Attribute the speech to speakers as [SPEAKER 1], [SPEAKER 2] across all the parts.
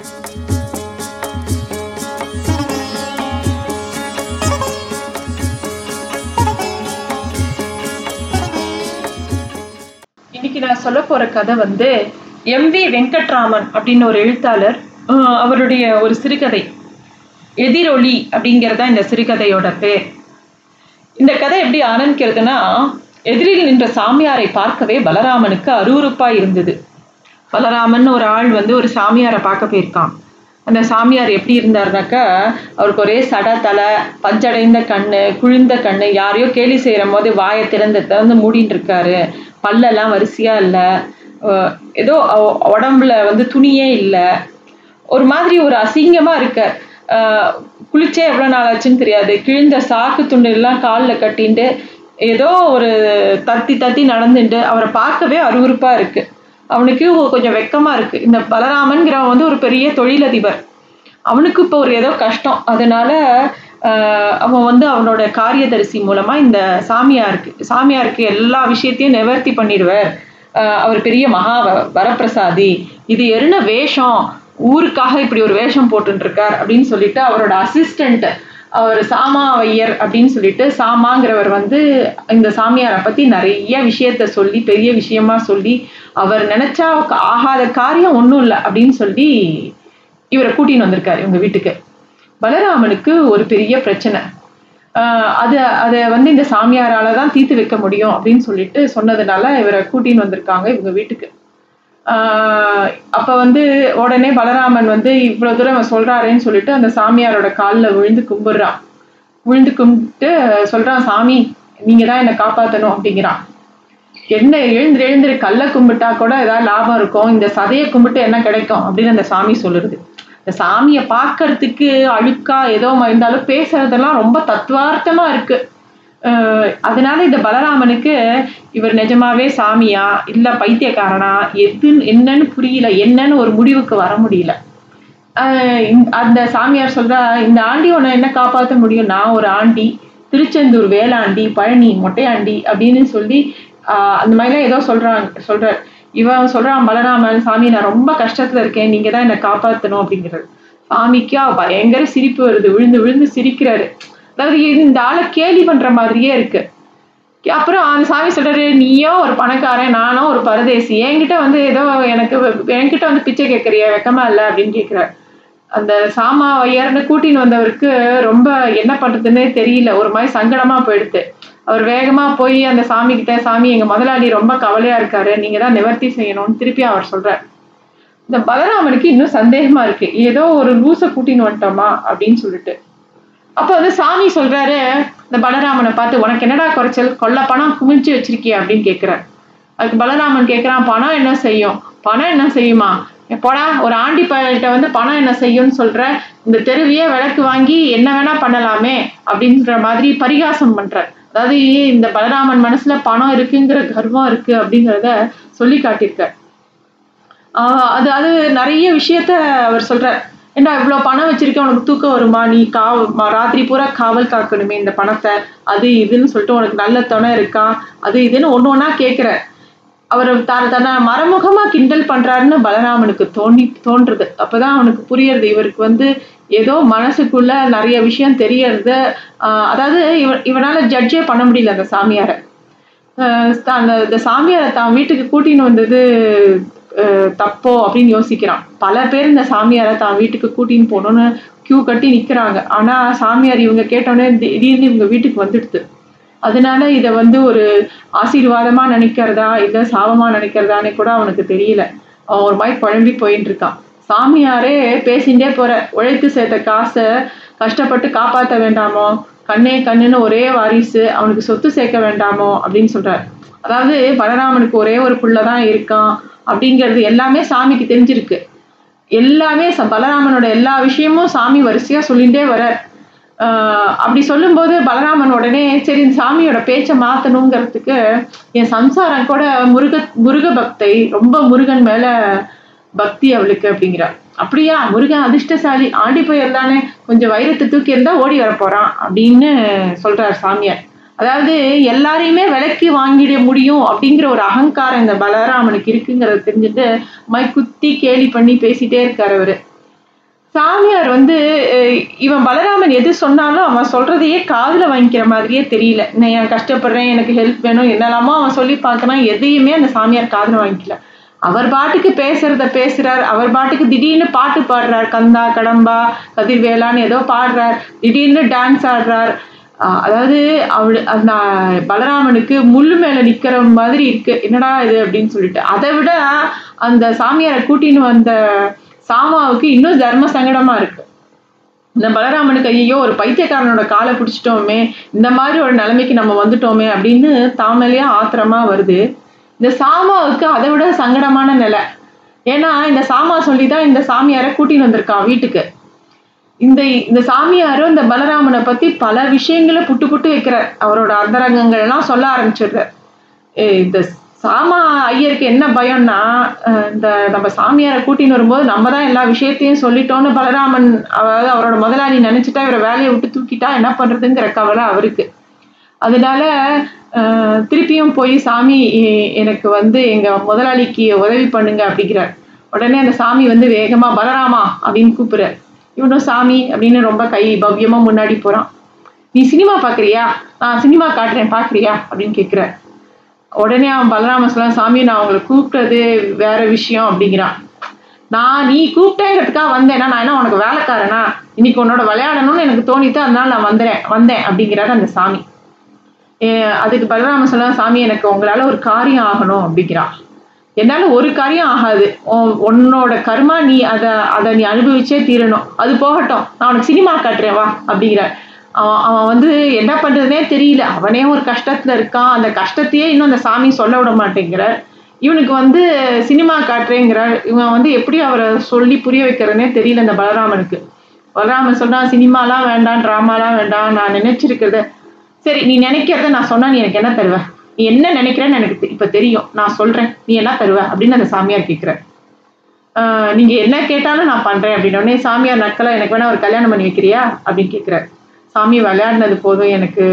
[SPEAKER 1] இன்னைக்கு நான் சொல்ல போற கதை வந்து எம் வி வெங்கட்ராமன் அப்படின்னு ஒரு எழுத்தாளர் அவருடைய ஒரு சிறுகதை எதிரொலி அப்படிங்கிறதா இந்த சிறுகதையோட பேர். இந்த கதை எப்படி ஆரம்பிக்கிறதுனா எதிரில் நின்ற சாமியாரை பார்க்கவே பலராமனுக்கு அருவருப்பா இருந்தது. பலராமன் ஒரு ஆள் வந்து ஒரு சாமியாரை பார்க்க போயிருக்கான். அந்த சாமியார் எப்படி இருந்தாருனாக்கா அவருக்கு ஒரே சட தலை பஞ்சடைந்த கண்ணு குழிந்த கண்ணு யாரையோ கேலி செய்கிற போது வாயை திறந்து திறந்து மூடின்னு இருக்காரு. பல்லெல்லாம் வரிசையா இல்லை. ஏதோ உடம்புல வந்து துணியே இல்லை. ஒரு மாதிரி ஒரு அசிங்கமா இருக்க. குளிச்சே எவ்வளோ நாள் ஆச்சுன்னு தெரியாது. கிழிந்த சாக்கு துண்டு எல்லாம் காலில் கட்டின்ட்டு ஏதோ ஒரு தத்தி தத்தி நடந்துட்டு அவரை பார்க்கவே அருவறுப்பாக இருக்குது அவனுக்கு கொஞ்சம் வெக்கமாக இருக்குது இந்த பலராமன்கிறவன் வந்து ஒரு பெரிய தொழிலதிபர். அவனுக்கு இப்போ ஒரு ஏதோ கஷ்டம். அதனால அவன் வந்து அவனோட காரியதரிசி மூலமாக இந்த சாமியாருக்கு சாமியாருக்கு எல்லா விஷயத்தையும் நிவர்த்தி பண்ணிடுவார். அவர் பெரிய மகா வரப்பிரசாதி. இது என்ன வேஷம்? ஊருக்காக இப்படி ஒரு வேஷம் போட்டுருக்கார் அப்படின்னு சொல்லிட்டு அவரோட அசிஸ்டண்ட் அவர் சாமா ஐயர் அப்படின்னு சொல்லிட்டு சாமாங்கிறவர் வந்து இந்த சாமியாரை பத்தி நிறைய விஷயத்த சொல்லி பெரிய விஷயமா சொல்லி அவர் நினைச்சா ஆகாத காரியம் ஒன்றும் இல்லை அப்படின்னு சொல்லி இவரை கூட்டின்னு வந்திருக்காரு இவங்க வீட்டுக்கு. பலராமனுக்கு ஒரு பெரிய பிரச்சனை. அது அதை வந்து இந்த சாமியாரால தான் தீர்த்து வைக்க முடியும் அப்படின்னு சொல்லிட்டு சொன்னதுனால இவரை கூட்டின்னு வந்திருக்காங்க இவங்க வீட்டுக்கு. அப்ப வந்து உடனே பலராமன் வந்து இவ்வளவு தூரம் சொல்கிறாரேன்னு சொல்லிட்டு அந்த சாமியாரோட காலில் விழுந்து கும்பிடுறான். விழுந்து கும்பிட்டு சொல்றான் சாமி நீங்க தான் என்னை காப்பாத்தணும் அப்படிங்கிறான். என்ன எழுந்து எழுந்துரு கல்லை கும்பிட்டா கூட ஏதாவது லாபம் இருக்கும். இந்த சதையை கும்பிட்டு என்ன கிடைக்கும் அப்படின்னு அந்த சாமி சொல்லுறது இந்த சாமியை பார்க்கறதுக்கு அழுக்கா ஏதோ இருந்தாலும் பேசுறதெல்லாம் ரொம்ப தத்துவார்த்தமா இருக்கு. அதனால இந்த பலராமனுக்கு இவர் நிஜமாவே சாமியா? இல்ல பைத்தியக்காரனா? எது என்னன்னு புரியல. என்னன்னு ஒரு முடிவுக்கு வர முடியல. அந்த சாமியார் சொல்றா இந்த ஆண்டி உன்னை என்ன காப்பாற்ற முடியும்? நான் ஒரு ஆண்டி. திருச்செந்தூர் வேளாண்டி பழனி மொட்டையாண்டி அப்படின்னு சொல்லி அந்த மாதிரிலாம் ஏதோ சொல்றாங்க சொல்றார். இவன் சொல்றான் பலராமன் சாமி நான் ரொம்ப கஷ்டத்துல இருக்கேன். நீங்க தான் என்னை காப்பாத்தணும் அப்படிங்கிறது. சாமிக்கா பயங்கர சிரிப்பு வருது. விழுந்து விழுந்து சிரிக்கிறாரு. அதாவது இந்த ஆளை கேலி பண்ற மாதிரியே இருக்கு. அப்புறம் அந்த சாமி சொல்றாரு நீயோ ஒரு பணக்காரன் நானும் ஒரு பரதேசி. என்கிட்ட வந்து ஏதோ எனக்கு என்கிட்ட வந்து பிச்சை கேட்கறிய? வெக்கமா இல்லை? அப்படின்னு கேட்கிறார் அந்த சாமா ஐயர்னு கூட்டின்னு வந்தவருக்கு ரொம்ப என்ன பண்றதுன்னே தெரியல. ஒரு மாதிரி சங்கடமா போயிடுது. அவர் வேகமா போய் அந்த சாமி கிட்ட சாமி எங்க முதலாளி ரொம்ப கவலையா இருக்காரு. நீங்க தான் நிவர்த்தி செய்யணும்னு திருப்பி அவர் சொல்றார். இந்த பலராமனுக்கு இன்னும் சந்தேகமா இருக்கு. ஏதோ ஒரு லூசை கூட்டின்னு வந்துட்டோமா? அப்படின்னு சொல்லிட்டு. அப்போ வந்து சாமி சொல்றாரு இந்த பலராமனை பார்த்து உனக்கு என்னடா குறைச்சல்? கொள்ள பணம் குமிழ்ச்சி வச்சிருக்கிய அப்படின்னு கேட்கிறார் அதுக்கு பலராமன் கேட்குறான் பணம் என்ன செய்யும்? பணம் என்ன செய்யுமா? போடா ஒரு ஆண்டி பயில்கிட்ட வந்து பணம் என்ன செய்யும்னு சொல்ற இந்த தெருவியே விளக்கு வாங்கி என்ன வேணா பண்ணலாமே அப்படின்ற மாதிரி பரிகாசம் பண்ற அதாவது இந்த பலராமன் மனசுல பணம் இருக்குங்கிற கர்வம் இருக்கு அப்படிங்கிறத சொல்லி காட்டியிருக்கார். ஆஹ் அது அது நிறைய விஷயத்த அவர் சொல்றார். ஏண்டா இவ்வளோ பணம் வச்சிருக்க உனக்கு தூக்கம் வருமா? நீ காவ ராத்திரி பூரா காவல் காக்கணுமே இந்த பணத்தை. அது இதுன்னு சொல்லிட்டு உனக்கு நல்ல துணை இருக்கா? அது இதுன்னு ஒன்று ஒன்றா கேட்குற அவர் தன் தன்னை மறைமுகமா கிண்டல் பண்றாருன்னு பலராமனுக்கு தோண்டி தோன்றுது. அப்பதான் அவனுக்கு புரியறது. இவருக்கு வந்து ஏதோ மனசுக்குள்ள நிறைய விஷயம் தெரியறது அதாவது இவ இவனால ஜட்ஜே பண்ண முடியல அந்த சாமியாரை. ஆஹ் அந்த இந்த சாமியாரை தான் வீட்டுக்கு கூட்டின்னு வந்தது தப்போ அப்படின்னு யோசிக்கிறான். பல பேர் இந்த சாமியாரை தான் வீட்டுக்கு கூட்டின்னு போகணும்னு கியூ கட்டி நிற்கிறாங்க ஆனால் சாமியார் இவங்க கேட்டோடனே திடீர்னு இவங்க வீட்டுக்கு வந்துடுது. அதனால இதை வந்து ஒரு ஆசீர்வாதமாக நினைக்கிறதா இல்லை சாபமாக நினைக்கிறதான்னு கூட அவனுக்கு தெரியல. அவன் ஒரு மாதிரி குழம்பி போயின்னு இருக்கான். சாமியாரே பேசிகிட்டே போற. உழைத்து சேர்த்த காசை கஷ்டப்பட்டு காப்பாற்ற வேண்டாமோ? கண்ணே கண்ணுன்னு ஒரே வாரிசு அவனுக்கு சொத்து சேர்க்க வேண்டாமோ? அப்படின்னு சொல்கிறார் அதாவது பலராமனுக்கு ஒரே ஒரு புள்ள தான் இருக்கான். அப்படிங்கிறது எல்லாமே சாமிக்கு தெரிஞ்சிருக்கு. எல்லாமே ச- பலராமனோட எல்லா விஷயமும் சாமி வரிசையாக சொல்லிகிட்டே வரார். அப்படி சொல்லும்போது பலராமன் உடனே சரி இந்த சாமியோட பேச்சை மாற்றணுங்கிறதுக்கு என் சம்சாரம் கூட முருக முருக பக்தை ரொம்ப முருகன் மேலே பக்தி அவளுக்கு அப்படிங்கிறார் அப்படியா முருகன் அதிர்ஷ்டசாலி ஆண்டி போயர் கொஞ்சம் வைரத்தை தூக்கி இருந்தால் ஓடி வர அப்படின்னு சொல்கிறார் சாமியார். அதாவது எல்லாரையுமே விலைக்கு வாங்கிட முடியும் அப்படிங்கிற ஒரு அகங்காரம் இந்த பலராமனுக்கு இருக்குங்கிறத தெரிஞ்சுட்டு மை குத்தி கேலி பண்ணி பேசிட்டே இருக்காரு அவரு. சாமியார் வந்து இவன் பலராமன் எது சொன்னாலும் அவன் சொல்றதையே காதுல வாங்கிக்கிற மாதிரியே தெரியல. நான் ஏன் கஷ்டப்படுறேன் எனக்கு ஹெல்ப் வேணும் என்னெல்லாமோ அவன் சொல்லி பார்க்கறான் எதையுமே அந்த சாமியார் காதுல வாங்கிக்கல. அவர் பாட்டுக்கு பேசுறத பேசுறார் அவர் பாட்டுக்கு திடீர்னு பாட்டு பாடுறார் கந்தா கடம்பா கதிர்வேலான்னு ஏதோ பாடுறார் திடீர்னு டான்ஸ் ஆடுறார். அதாவது அவள் அந்த பலராமனுக்கு முள்ளு மேல நிக்கிற மாதிரி இருக்கு. என்னடா இது அப்படின்னு சொல்லிட்டு. அதை விட அந்த சாமியாரை கூட்டின்னு வந்த சாமாவுக்கு இன்னும் தர்ம சங்கடமா இருக்கு. இந்த பலராமனுக்கு ஐயோ ஒரு பைத்தியக்காரனோட காலை பிடிச்சிட்டோமே இந்த மாதிரி ஒரு நிலைமைக்கு நம்ம வந்துட்டோமே அப்படின்னு தாமலையா ஆத்திரமா வருது. இந்த சாமாவுக்கு அதை விட சங்கடமான நிலை. ஏன்னா இந்த சாமா சொல்லி தான் இந்த சாமியாரை கூட்டின்னு வந்திருக்கான் வீட்டுக்கு. இந்த இந்த சாமியாரும் இந்த பலராமனை பத்தி பல விஷயங்களை புட்டு புட்டு வைக்கிறார். அவரோட அந்தரங்கங்கள் எல்லாம் சொல்ல ஆரம்பிச்சிடுறார். இந்த சாமா ஐயருக்கு என்ன பயம்னா இந்த நம்ம சாமியாரை கூட்டின்னு வரும்போது நம்ம தான் எல்லா விஷயத்தையும் சொல்லிட்டோம்னு பலராமன் அதாவது அவரோட முதலாளி நினைச்சிட்டா இவரை வேலையை விட்டு தூக்கிட்டா என்ன பண்றதுங்கிற கவலை அவருக்கு. அதனால திருப்பியும் போய் சாமி எனக்கு வந்து எங்க முதலாளிக்கு உதவி பண்ணுங்க அப்படிங்கிறார். உடனே அந்த சாமி வந்து வேகமா பலராமா அப்படின்னு கூப்பிடுறார். இவனும் சாமி அப்படின்னு ரொம்ப கை பவ்யமா முன்னாடி போறான். நீ சினிமா பாக்குறியா? நான் சினிமா காட்டுறேன் பாக்குறியா? அப்படின்னு கேட்குற உடனே அவன் பலராம சொல்ல சாமி நான் அவங்களை கூப்பிட்டது வேற விஷயம் அப்படிங்கிறான். நான் நீ கூப்பிட்டேங்கிறதுக்காக வந்தேன்னா நான் என்ன உனக்கு வேலைக்காரனா? இன்னைக்கு உன்னோட விளையாடணும்னு எனக்கு தோணித்து அதனால நான் வந்துறேன் வந்தேன் அப்படிங்கிறாரு அந்த சாமி. அதுக்கு பலராம சொல்ல சாமி எனக்கு உங்களால ஒரு காரியம் ஆகணும் அப்படிங்கிறான். என்னால ஒரு காரியம் ஆகாது. உன்னோட கர்மா நீ அதை அதை நீ அனுபவிச்சே தீரணும். அது போகட்டும். நான் உனக்கு சினிமா காட்டுறேன் வா அப்படிங்கிற அவன் அவன் வந்து என்ன பண்றதுனே தெரியல. அவனே ஒரு கஷ்டத்துல இருக்கான். அந்த கஷ்டத்தையே இன்னும் அந்த சாமி சொல்ல விட மாட்டேங்கிறார். இவனுக்கு வந்து சினிமா காட்டுறேங்கிறார். இவன் வந்து எப்படி அவரை சொல்லி புரிய வைக்கிறதுனே தெரியல இந்த பலராமனுக்கு. பலராமன் சொல்றான் சினிமாலாம் வேண்டாம் ட்ராமாலாம் வேண்டாம். நான் நினைச்சிருக்கிறத சரி நீ நினைக்கிறத நான் சொன்னா நீ எனக்கு என்ன தருவ? நீ என்ன நினைக்கிறேன்னு எனக்கு இப்போ இப்ப தெரியும். நான் சொல்றேன். நீ என்ன தருவ அப்படின்னு அந்த சாமியார் கேட்குற நீங்கள் நீங்க என்ன கேட்டாலும் நான் பண்றேன் அப்படின்னு சாமியார் நக்கலா எனக்கு வேணா ஒரு கல்யாணம் பண்ணி வைக்கிறியா? அப்படின்னு கேட்கிறார். சாமி விளையாடினது போதும். எனக்கு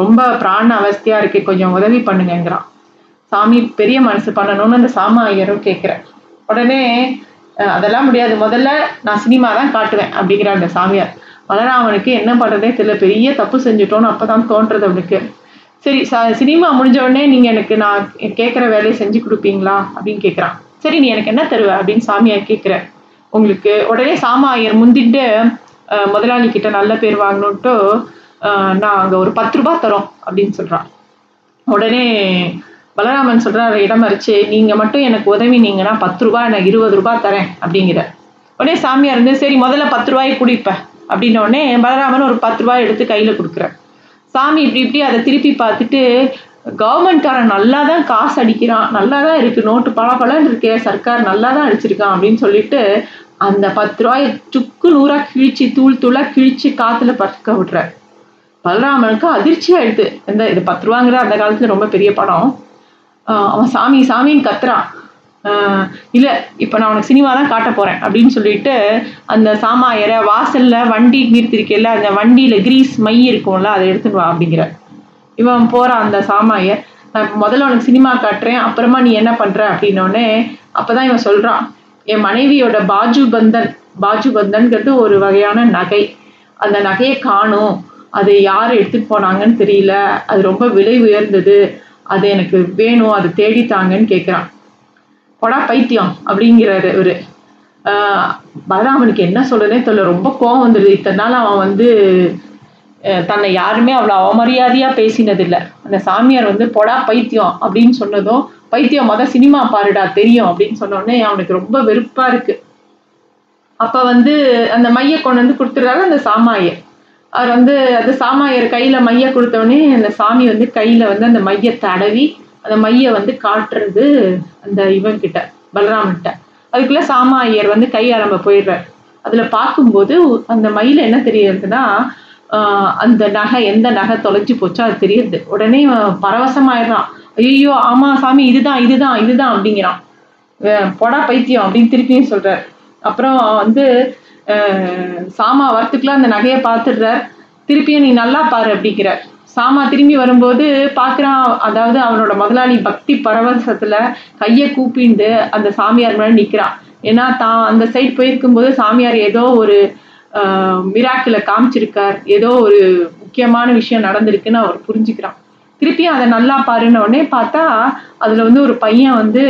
[SPEAKER 1] ரொம்ப பிராண அவஸ்தையாக இருக்கு. கொஞ்சம் உதவி பண்ணுங்கிறான் சாமி பெரிய மனசு பண்ணணும்னு அந்த சாமா ஐயரும் உடனே அதெல்லாம் முடியாது. முதல்ல நான் சினிமா தான் காட்டுவேன் அப்படிங்கிற அந்த சாமியார். வளராமனுக்கு என்ன பண்ணுறதே தெரியல. பெரிய தப்பு செஞ்சுட்டோன்னு அப்பதான் தோன்றது அவனுக்கு. சரி ச- சினிமா முடிஞ்ச உடனே நீங்க எனக்கு நான் கேட்குற வேலையை செஞ்சு கொடுப்பீங்களா? அப்படின்னு கேட்குறான் சரி நீ எனக்கு என்ன தருவ? அப்படின்னு சாமியார் கேட்குற உங்களுக்கு உடனே சாமாயர் முந்திட்டு முதலாளி கிட்ட நல்ல பேர் வாங்கணுன்ட்டு நான் அங்கே ஒரு பத்து ரூபா தரோம் அப்படின்னு சொல்கிறான் உடனே பலராமன் சொல்கிறார் இடம் மறிச்சு நீங்கள் மட்டும் எனக்கு உதவினீங்கன்னா பத்து ரூபா நான் இருபது ரூபாய் தரேன் அப்படிங்கிற. உடனே சாமியார் இருந்து சரி முதல்ல பத்து ரூபாயை குடிப்பேன் அப்படின்ன உடனே பலராமன் ஒரு பத்து ரூபாய் எடுத்து கையில் கொடுக்குறேன் சாமி இப்படி இப்படி அதை திருப்பி பார்த்துட்டு கவர்மெண்ட்காரன் நல்லா தான் காசு அடிக்கிறான் நல்லா தான் இருக்குது நோட்டு பல இருக்கே சர்க்கார் நல்லா தான் அடிச்சிருக்கான் அப்படின்னு சொல்லிட்டு அந்த பத்து ரூபாயை சுக்கு நூறாக கிழிச்சு தூள் தூளாக கிழிச்சு காற்றுல பறக்க விடுறார் பலராமனுக்கு அதிர்ச்சி ஆயிடுது. இந்த இது பத்து ரூபாங்கிற அந்த காலத்தில் ரொம்ப பெரிய படம் அவன் சாமி சாமின்னு கத்துறான். இல்ல இப்ப நான் உனக்கு சினிமா தான் காட்ட போறேன் அப்படின்னு சொல்லிட்டு அந்த சாமாயரை வாசல்ல வண்டி நிறுத்திருக்கேல்ல அந்த வண்டியில கிரீஸ் மை இருக்கும்ல அதை எடுத்துட்டு வா அப்படிங்கிற. இவன் போகிறான் அந்த சாமாயர். நான் முதல்ல உனக்கு சினிமா காட்டுறேன் அப்புறமா நீ என்ன பண்ற அப்படின்னோடனே அப்பதான் இவன் சொல்றான் என் மனைவியோட பாஜு பந்தன் பாஜு பந்தன்கிறது ஒரு வகையான நகை. அந்த நகையை காணும். அது யார் எடுத்துட்டு போனாங்கன்னு தெரியல. அது ரொம்ப விலை உயர்ந்தது. அது எனக்கு வேணும். அது தேடித்தாங்கன்னு கேட்குறான் கொடா பைத்தியம் அப்படிங்கிறாரு இவரு பலராமனுக்கு என்ன சொல்றதே தெரியல. ரொம்ப கோவம் வந்துடுது. இத்தனை நாள் அவன் வந்து தன்னை யாருமே அவ்வளோ அவமரியாதையாக பேசினதில்லை. அந்த சாமியார் வந்து பொடா பைத்தியம் அப்படின்னு சொன்னதும் பைத்தியம் மொதல் சினிமா பாருடா தெரியும் அப்படின்னு சொன்னோடனே அவனுக்கு ரொம்ப வெறுப்பாக இருக்கு. அப்போ வந்து அந்த மைய கொண்டு வந்து கொடுத்துட்றாரு அந்த சாமாயர் அவர் வந்து அந்த சாமாயர் கையில் மைய கொடுத்தோடனே அந்த சாமி வந்து கையில் வந்து அந்த மைய தடவி அந்த மைய வந்து காட்டுறது அந்த இவன் கிட்ட பலராமன்கிட்ட. கிட்ட சாமா ஐயர் வந்து கை ஆரம்ப போயிடுறார். அதுல பார்க்கும்போது அந்த மயில என்ன தெரியுதுன்னா அந்த நகை எந்த நகை தொலைஞ்சு போச்சோ அது தெரியுது. உடனே பரவசமாயிடுறான். ஐயோ ஆமா சாமி இதுதான் இதுதான் இதுதான் அப்படிங்கிறான். பொடா பைத்தியம் அப்படின்னு திருப்பியும் சொல்றார். அப்புறம் வந்து சாமா வரத்துக்குள்ள அந்த நகையை பார்த்துடுறார். திருப்பியும் நீ நல்லா பாரு அப்படிங்கிறார். சாமா திரும்பி வரும்போது பார்க்குறான் அதாவது அவனோட முதலாளி பக்தி பரவசத்துல கையை கூப்பிண்டு அந்த சாமியார் மேலே நிக்கிறான். ஏன்னா தான் அந்த சைட் போயிருக்கும்போது சாமியார் ஏதோ ஒரு மிராக்கில் காமிச்சிருக்கார். ஏதோ ஒரு முக்கியமான விஷயம் நடந்திருக்குன்னு அவர் புரிஞ்சுக்கிறான். திருப்பியும் அதை நல்லா பாருன்ன உடனே பார்த்தா அதில் வந்து ஒரு பையன் வந்து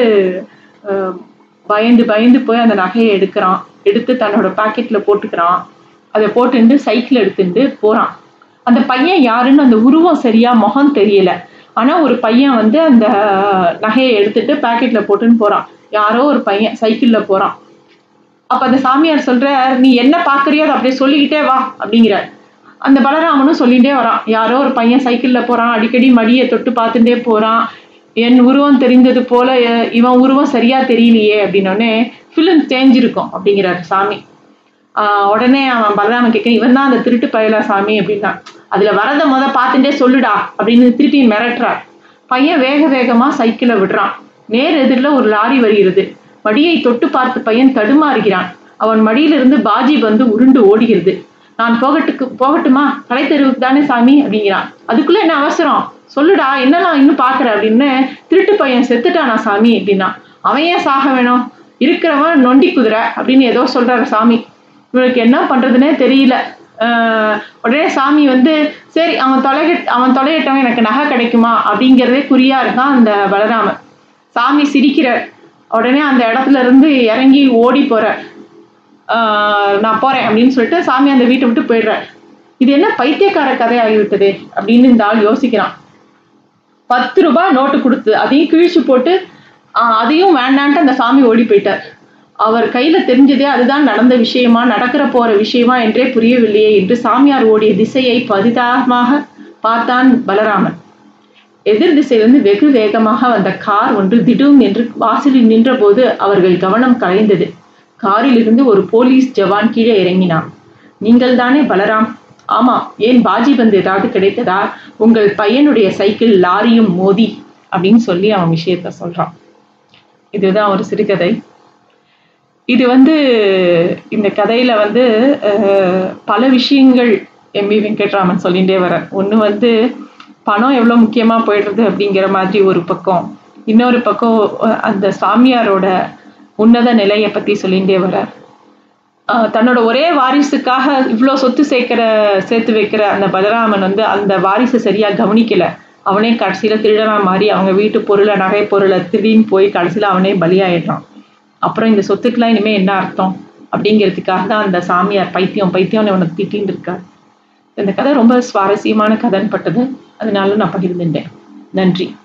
[SPEAKER 1] பயந்து பயந்து போய் அந்த நகையை எடுக்கிறான். எடுத்து தன்னோட பாக்கெட்டில் போட்டுக்கிறான். அதை போட்டுட்டு சைக்கிள் எடுத்துட்டு போகிறான் அந்த பையன் யாருன்னு அந்த உருவம் சரியா முகம் தெரியல. ஆனா ஒரு பையன் வந்து அந்த நகையை எடுத்துட்டு பாக்கெட்ல போட்டுன்னு போறான். யாரோ ஒரு பையன் சைக்கிள்ல போறான். அப்ப அந்த சாமியார் சொல்ற நீ என்ன பாக்குறியோ அதை அப்படியே சொல்லிக்கிட்டே வா அப்படிங்கிறார். அந்த பலராமனும் சொல்லிட்டே வரான். யாரோ ஒரு பையன் சைக்கிள்ல போறான். அடிக்கடி மடியை தொட்டு பார்த்துட்டே போறான். என் உருவம் தெரிஞ்சது போல இவன் உருவம் சரியா தெரியலையே அப்படின்னோடனே ஃபிலிம் தேஞ்சிருக்கும் அப்படிங்கிறார் சாமி. ஆஹ் உடனே அவன் பலராமன் கேட்க இவன் தான் அந்த திருட்டு பயலா சாமி அப்படின்னா அதுல வரத முத பார்த்துட்டே சொல்லுடா அப்படின்னு திருப்பி மிரட்டுறார் பையன் வேக வேகமா சைக்கிளை விடுறான். நேர் எதிரில் ஒரு லாரி வருகிறது. மடியை தொட்டு பார்த்து பையன் தடுமாறுகிறான். அவன் மடியிலிருந்து பாஜி வந்து உருண்டு ஓடுகிறது. நான் போகட்டுக்கு போகட்டுமா? கலைத்தெருவுக்கு தானே சாமி? அப்படிங்கிறான். அதுக்குள்ள என்ன அவசரம்? சொல்லுடா என்னலாம் இன்னும் பாக்குற அப்படின்னு திருட்டு பையன் செத்துட்டானா சாமி? அப்படின்னா அவன் ஏன் சாக வேணும்? இருக்கிறவன் நொண்டி குதிரை அப்படின்னு ஏதோ சொல்றாரு சாமி. இவனுக்கு என்ன பண்றதுன்னே தெரியல. உடனே சாமி வந்து சரி அவன் தொலைக அவன் தொலையிட்டவன் எனக்கு நகை கிடைக்குமா? அப்படிங்கிறதே குறியா இருக்கான் அந்த பலராமன் சாமி சிரிக்கிற உடனே அந்த இடத்துல இருந்து இறங்கி ஓடி போற நான் போறேன் அப்படின்னு சொல்லிட்டு சாமி அந்த வீட்டை விட்டு போயிடுறேன் இது என்ன பைத்தியக்கார கதை அப்படின்னு இந்த ஆள் யோசிக்கிறான். பத்து ரூபாய் நோட்டு கொடுத்து அதையும் கிழிச்சு போட்டு அதையும் வேண்டான்ட்டு அந்த சாமி ஓடி போயிட்டார். அவர் கையில தெரிஞ்சதே அதுதான் நடந்த விஷயமா நடக்கிற போற விஷயமா என்றே புரியவில்லையே என்று சாமியார் ஓடிய திசையை பதிதாகமாக பார்த்தான் பலராமன். எதிர் திசையிலிருந்து வெகு வேகமாக வந்த கார் ஒன்று திடும் என்று வாசலில் நின்றபோது அவர்கள் கவனம் கலைந்தது. காரிலிருந்து ஒரு போலீஸ் ஜவான் கீழே இறங்கினான். நீங்கள் தானே பலராம்? ஆமாம் ஏன் பாஜி பந்து ஏதாவது கிடைத்ததா? உங்கள் பையனுடைய சைக்கிள் லாரியும் மோதி அப்படின்னு சொல்லி அவன் விஷயத்த சொல்றான். இதுதான் ஒரு சிறுகதை. இது வந்து இந்த கதையில் வந்து பல விஷயங்கள் எம்பி வெங்கட்ராமன் சொல்லிகிட்டே வர ஒன்று வந்து பணம் எவ்வளோ முக்கியமாக போயிடுறது அப்படிங்கிற மாதிரி ஒரு பக்கம். இன்னொரு பக்கம் அந்த சாமியாரோட உன்னத நிலையை பற்றி சொல்லிகிட்டே வர தன்னோட ஒரே வாரிசுக்காக இவ்வளோ சொத்து சேர்க்கிற சேர்த்து வைக்கிற அந்த பலராமன் வந்து அந்த வாரிசை சரியாக கவனிக்கலை. அவனே கடைசியில் திருடனா மாறி அவங்க வீட்டு பொருளை நகை பொருளை திருடின்னு போய் கடைசியில் அவனே பலியாயிடுறான். அப்புறம் இந்த சொத்துக்கெல்லாம் இனிமே என்ன அர்த்தம்? அப்படிங்கிறதுக்காக தான் அந்த சாமியார் பைத்தியம் பைத்தியம்னு உனக்கு திட்டின்னு இருக்கார். இந்த கதை ரொம்ப சுவாரஸ்யமான கதைன்னு பட்டது. அதனால நான் பகிர்ந்துட்டேன். நன்றி.